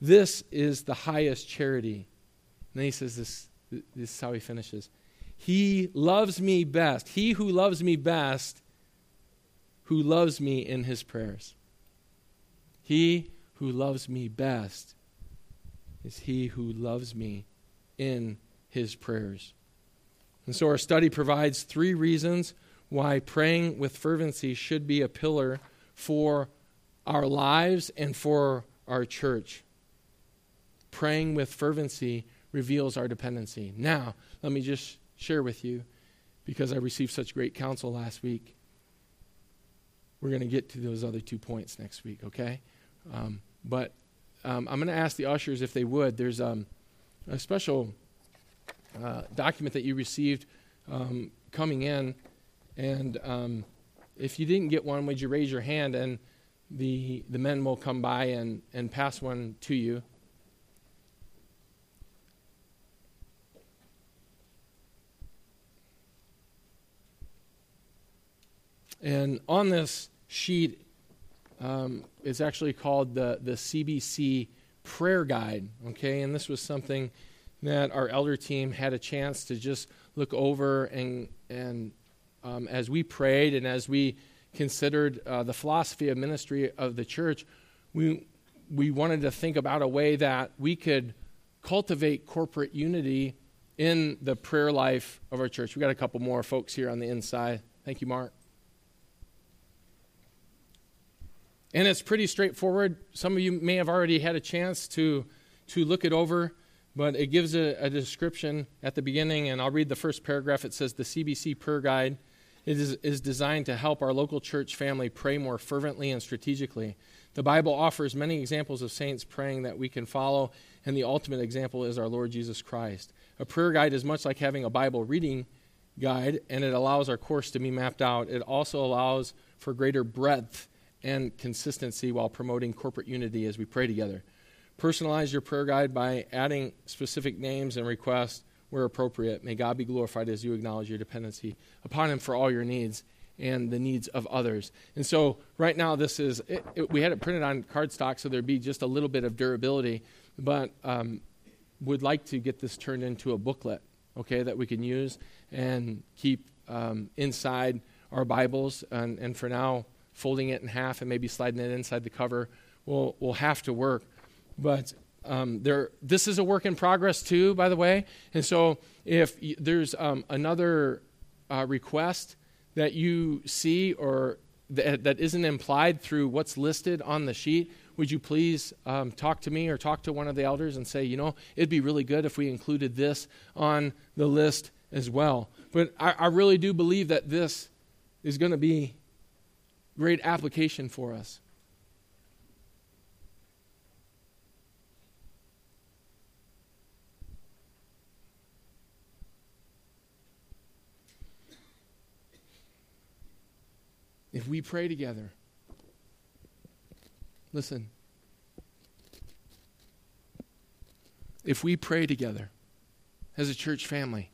A: This is the highest charity. And then he says this, this is how he finishes. He loves me best. He who loves me best, who loves me in his prayers. He who loves me best is he who loves me in his prayers. And so our study provides three reasons why praying with fervency should be a pillar for our lives and for our church. Praying with fervency reveals our dependency. Now, let me just share with you, because I received such great counsel last week. We're going to get to those other two points next week, okay? Um, but um, I'm going to ask the ushers if they would. There's um, a special uh, document that you received um, coming in, and um, if you didn't get one, would you raise your hand and the the men will come by and, and pass one to you. And on this sheet um, it's actually called the, the CBC Prayer Guide. Okay, and this was something that our elder team had a chance to just look over and and um, as we prayed and as we considered uh, the philosophy of ministry of the church, we we wanted to think about a way that we could cultivate corporate unity in the prayer life of our church. We got a couple more folks here on the inside. Thank you, Mark. And it's pretty straightforward. Some of you may have already had a chance to, to look it over, but it gives a, a description at the beginning, and I'll read the first paragraph. It says The CBC Prayer Guide is, is designed to help our local church family pray more fervently and strategically. The Bible offers many examples of saints praying that we can follow, and the ultimate example is our Lord Jesus Christ. A prayer guide is much like having a Bible reading guide, and it allows our course to be mapped out. It also allows for greater breadth and consistency while promoting corporate unity as we pray together. Personalize your prayer guide by adding specific names and requests where appropriate. May God be glorified as you acknowledge your dependency upon Him for all your needs and the needs of others. And so, right now, this is, it, it, we had it printed on cardstock so there'd be just a little bit of durability, but um, would like to get this turned into a booklet, okay, that we can use and keep um, inside our Bibles. And, and for now, folding it in half and maybe sliding it inside the cover will, will have to work. But um, there, this is a work in progress too, by the way. And so, if y- there's um, another uh, request that you see or th- that isn't implied through what's listed on the sheet, would you please um, talk to me or talk to one of the elders and say, you know, it'd be really good if we included this on the list as well. But I, I really do believe that this is going to be great application for us. If we pray together, listen, if we pray together as a church family,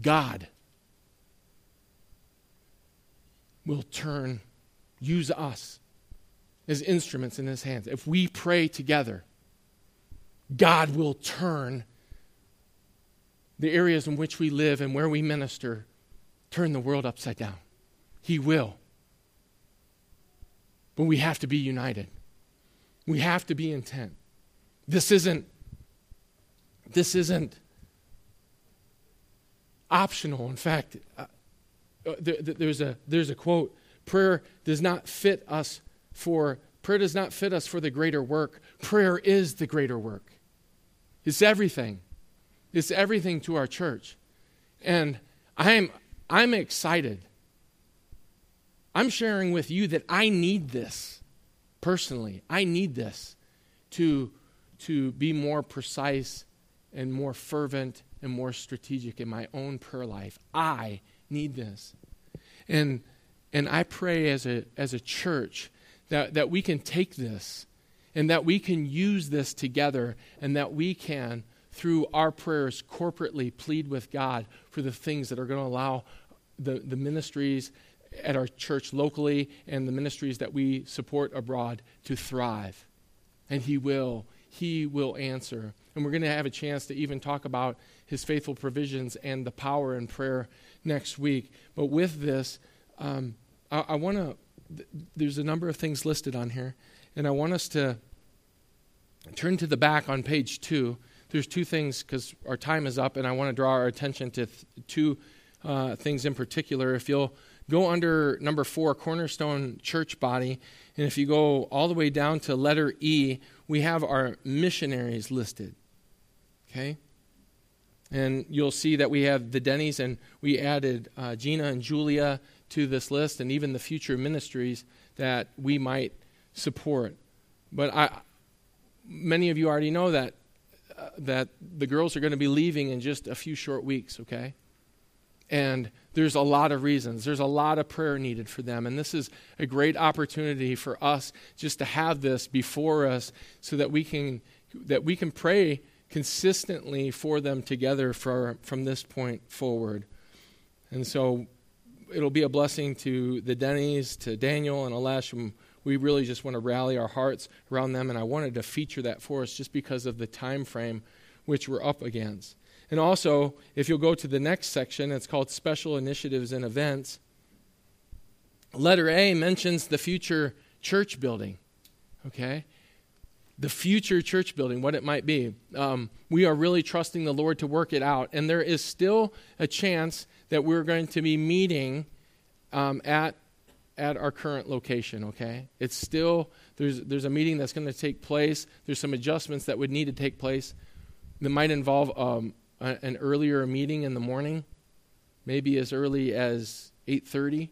A: God will turn, use us as instruments in his hands. If we pray together, God will turn the areas in which we live and where we minister, turn the world upside down. He will. But we have to be united. We have to be intent. This isn't this isn't optional. In fact, uh, uh there, there's, a, there's a quote prayer does not fit us for prayer does not fit us for the greater work. Prayer is the greater work. It's everything. It's everything to our church. And i'm i'm excited. I'm sharing with you that i need this personally. I need this to to be more precise and more fervent and more strategic in my own prayer life. I need this. And, and I pray as a, as a church that, that we can take this and that we can use this together and that we can, through our prayers, corporately plead with God for the things that are going to allow the, the ministries at our church locally and the ministries that we support abroad to thrive. And He will. He will answer. And we're going to have a chance to even talk about his faithful provisions and the power in prayer next week. But with this, um, I, I want to, th- there's a number of things listed on here, and I want us to turn to the back on page two. There's two things because our time is up, and I want to draw our attention to th- two uh, things in particular. If you'll go under number four, Cornerstone Church Body, and if you go all the way down to letter E, we have our missionaries listed. Okay? And you'll see that we have the Denny's, and we added uh, Gina and Julia to this list, and even the future ministries that we might support. But I, many of you already know that uh, that the girls are going to be leaving in just a few short weeks. Okay, and there's a lot of reasons. There's a lot of prayer needed for them, and this is a great opportunity for us just to have this before us, so that we can that we can pray consistently for them together for, from this point forward. And so it'll be a blessing to the Denny's, to Daniel and Alesh. And we really just want to rally our hearts around them. And I wanted to feature that for us just because of the time frame which we're up against. And also, if you'll go to the next section, it's called Special Initiatives and Events. Letter A mentions the future church building. Okay? The future church building, what it might be. Um, we are really trusting the Lord to work it out. And there is still a chance that we're going to be meeting um, at, at our current location, okay? It's still, there's, there's a meeting that's going to take place. There's some adjustments that would need to take place that might involve um, a, an earlier meeting in the morning, maybe as early as 8.30.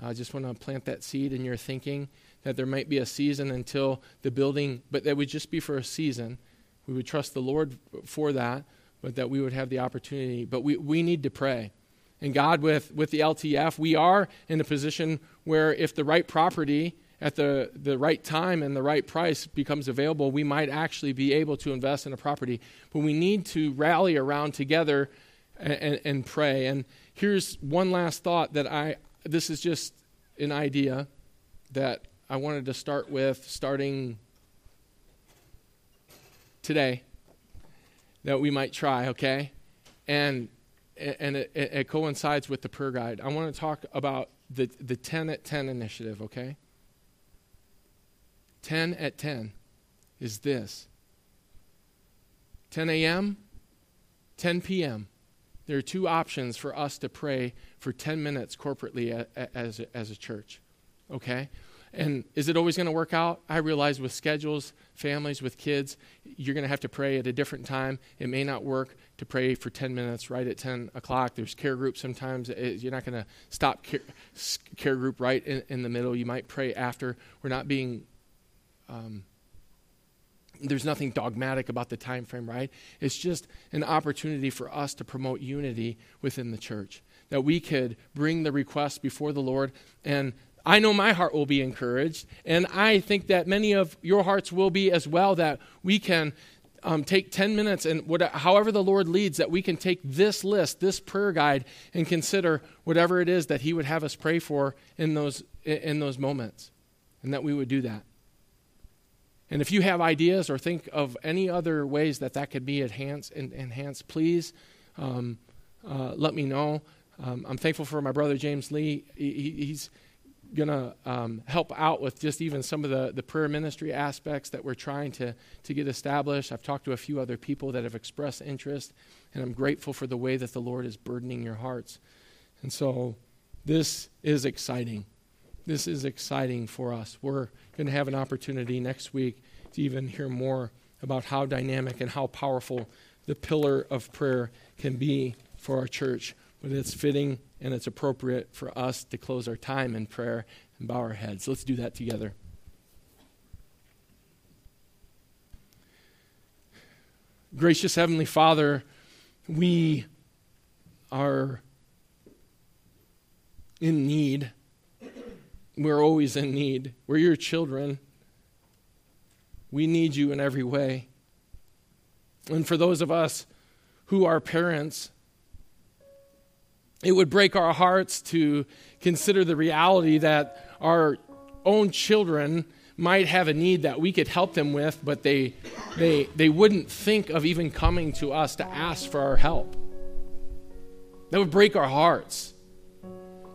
A: I just want to plant that seed in your thinking that there might be a season until the building, but that would just be for a season. We would trust the Lord for that, but that we would have the opportunity. But we, we need to pray. And God, with, with the LTF, we are in a position where if the right property at the, the right time and the right price becomes available, we might actually be able to invest in a property. But we need to rally around together and, and, and pray. And here's one last thought that I, this is just an idea that I wanted to start with starting today that we might try, okay? And and it, it, coincides with the prayer guide. I want to talk about the, the 10 at 10 initiative, okay? 10 at 10 is this 10 a.m., 10 p.m. There are two options for us to pray for 10 minutes corporately as a, as a church, okay? And is it always going to work out? I realize with schedules, families, with kids, you're going to have to pray at a different time. It may not work to pray for 10 minutes right at 10 o'clock. There's care group sometimes. You're not going to stop care, care, group right in, in, the middle. You might pray after. We're not being. Um, there's nothing dogmatic about the time frame, right? It's just an opportunity for us to promote unity within the church. That we could bring the request before the Lord and I know my heart will be encouraged, and I think that many of your hearts will be as well. That we can um, take 10 minutes and however the Lord leads, that we can take this list, this prayer guide, and consider whatever it is that He would have us pray for in those, in those moments, and that we would do that. And if you have ideas or think of any other ways that that could be enhanced, enhanced please um, uh, let me know. Um, I'm thankful for my brother James Lee. He, he's going to um, help out with just even some of the, the prayer ministry aspects that we're trying to, to get established. I've talked to a few other people that have expressed interest, and I'm grateful for the way that the Lord is burdening your hearts. And so this is exciting. This is exciting for us. We're going to have an opportunity next week to even hear more about how dynamic and how powerful the pillar of prayer can be for our church. But it's fitting and it's appropriate for us to close our time in prayer and bow our heads. Let's do that together. Gracious Heavenly Father, we are in need. We're always in need. We're your children. We need you in every way. And for those of us who are parents, it would break our hearts to consider the reality that our own children might have a need that we could help them with, but they, they, they wouldn't think of even coming to us to ask for our help. That would break our hearts.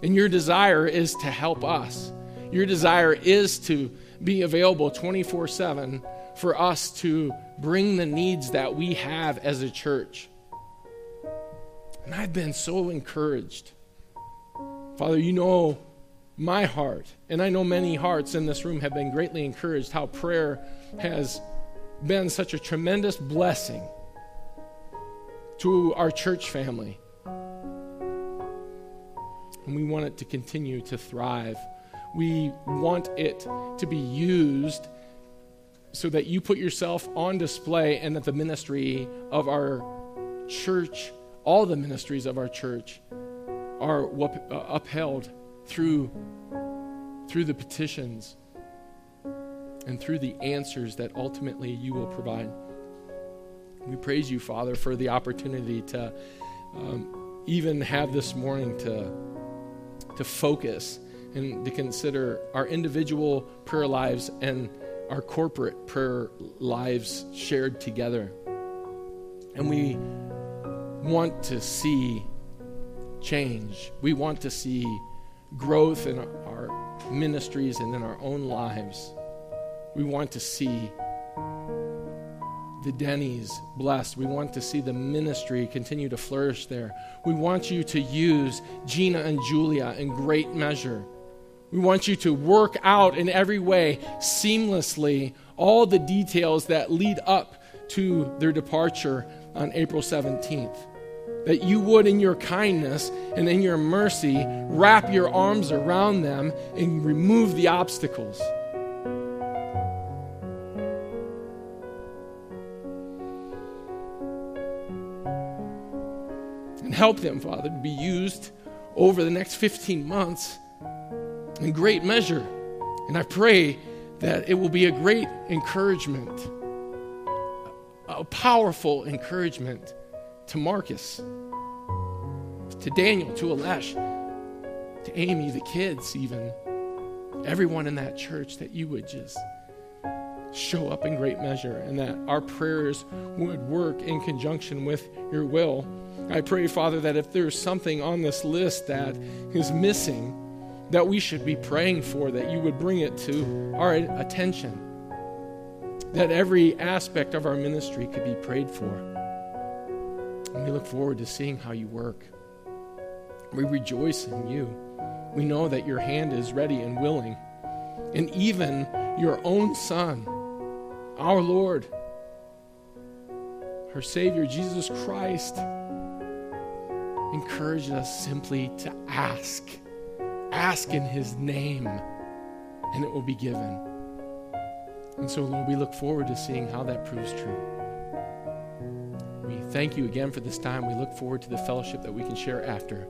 A: And your desire is to help us. Your desire is to be available 24 7 for us to bring the needs that we have as a church. And I've been so encouraged. Father, you know my heart, and I know many hearts in this room have been greatly encouraged how prayer has been such a tremendous blessing to our church family. And we want it to continue to thrive. We want it to be used so that you put yourself on display and that the ministry of our church all the ministries of our church are uh, upheld through, through the petitions and through the answers that ultimately you will provide. We praise you, Father, for the opportunity to um, even have this morning to, to focus and to consider our individual prayer lives and our corporate prayer lives shared together. And we want to see change. We want to see growth in our ministries and in our own lives. We want to see the Denny's blessed. We want to see the ministry continue to flourish there. We want you to use Gina and Julia in great measure. We want you to work out in every way seamlessly all the details that lead up to their departure on April 17th. That you would, in your kindness and in your mercy, wrap your arms around them and remove the obstacles. And help them, Father, to be used over the next 15 months in great measure And I pray that it will be a great encouragement, a powerful encouragement to Marcus, to Daniel, to Alesh, to Amy, the kids, even everyone in that church, that you would just show up in great measure and that our prayers would work in conjunction with your will. I pray, Father, that if there's something on this list that is missing, that we should be praying for, that you would bring it to our attention, that every aspect of our ministry could be prayed for. And we look forward to seeing how you work. We rejoice in you. We know that your hand is ready and willing. And even your own Son, our Lord, our Savior, Jesus Christ, encouraged us simply to ask. Ask in His name, and it will be given. And so, Lord, we look forward to seeing how that proves true. We thank you again for this time. We look forward to the fellowship that we can share after.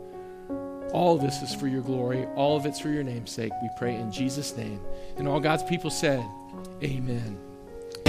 A: All this is for your glory. All of it's for your name's sake. We pray in Jesus' name. And all God's people said, Amen.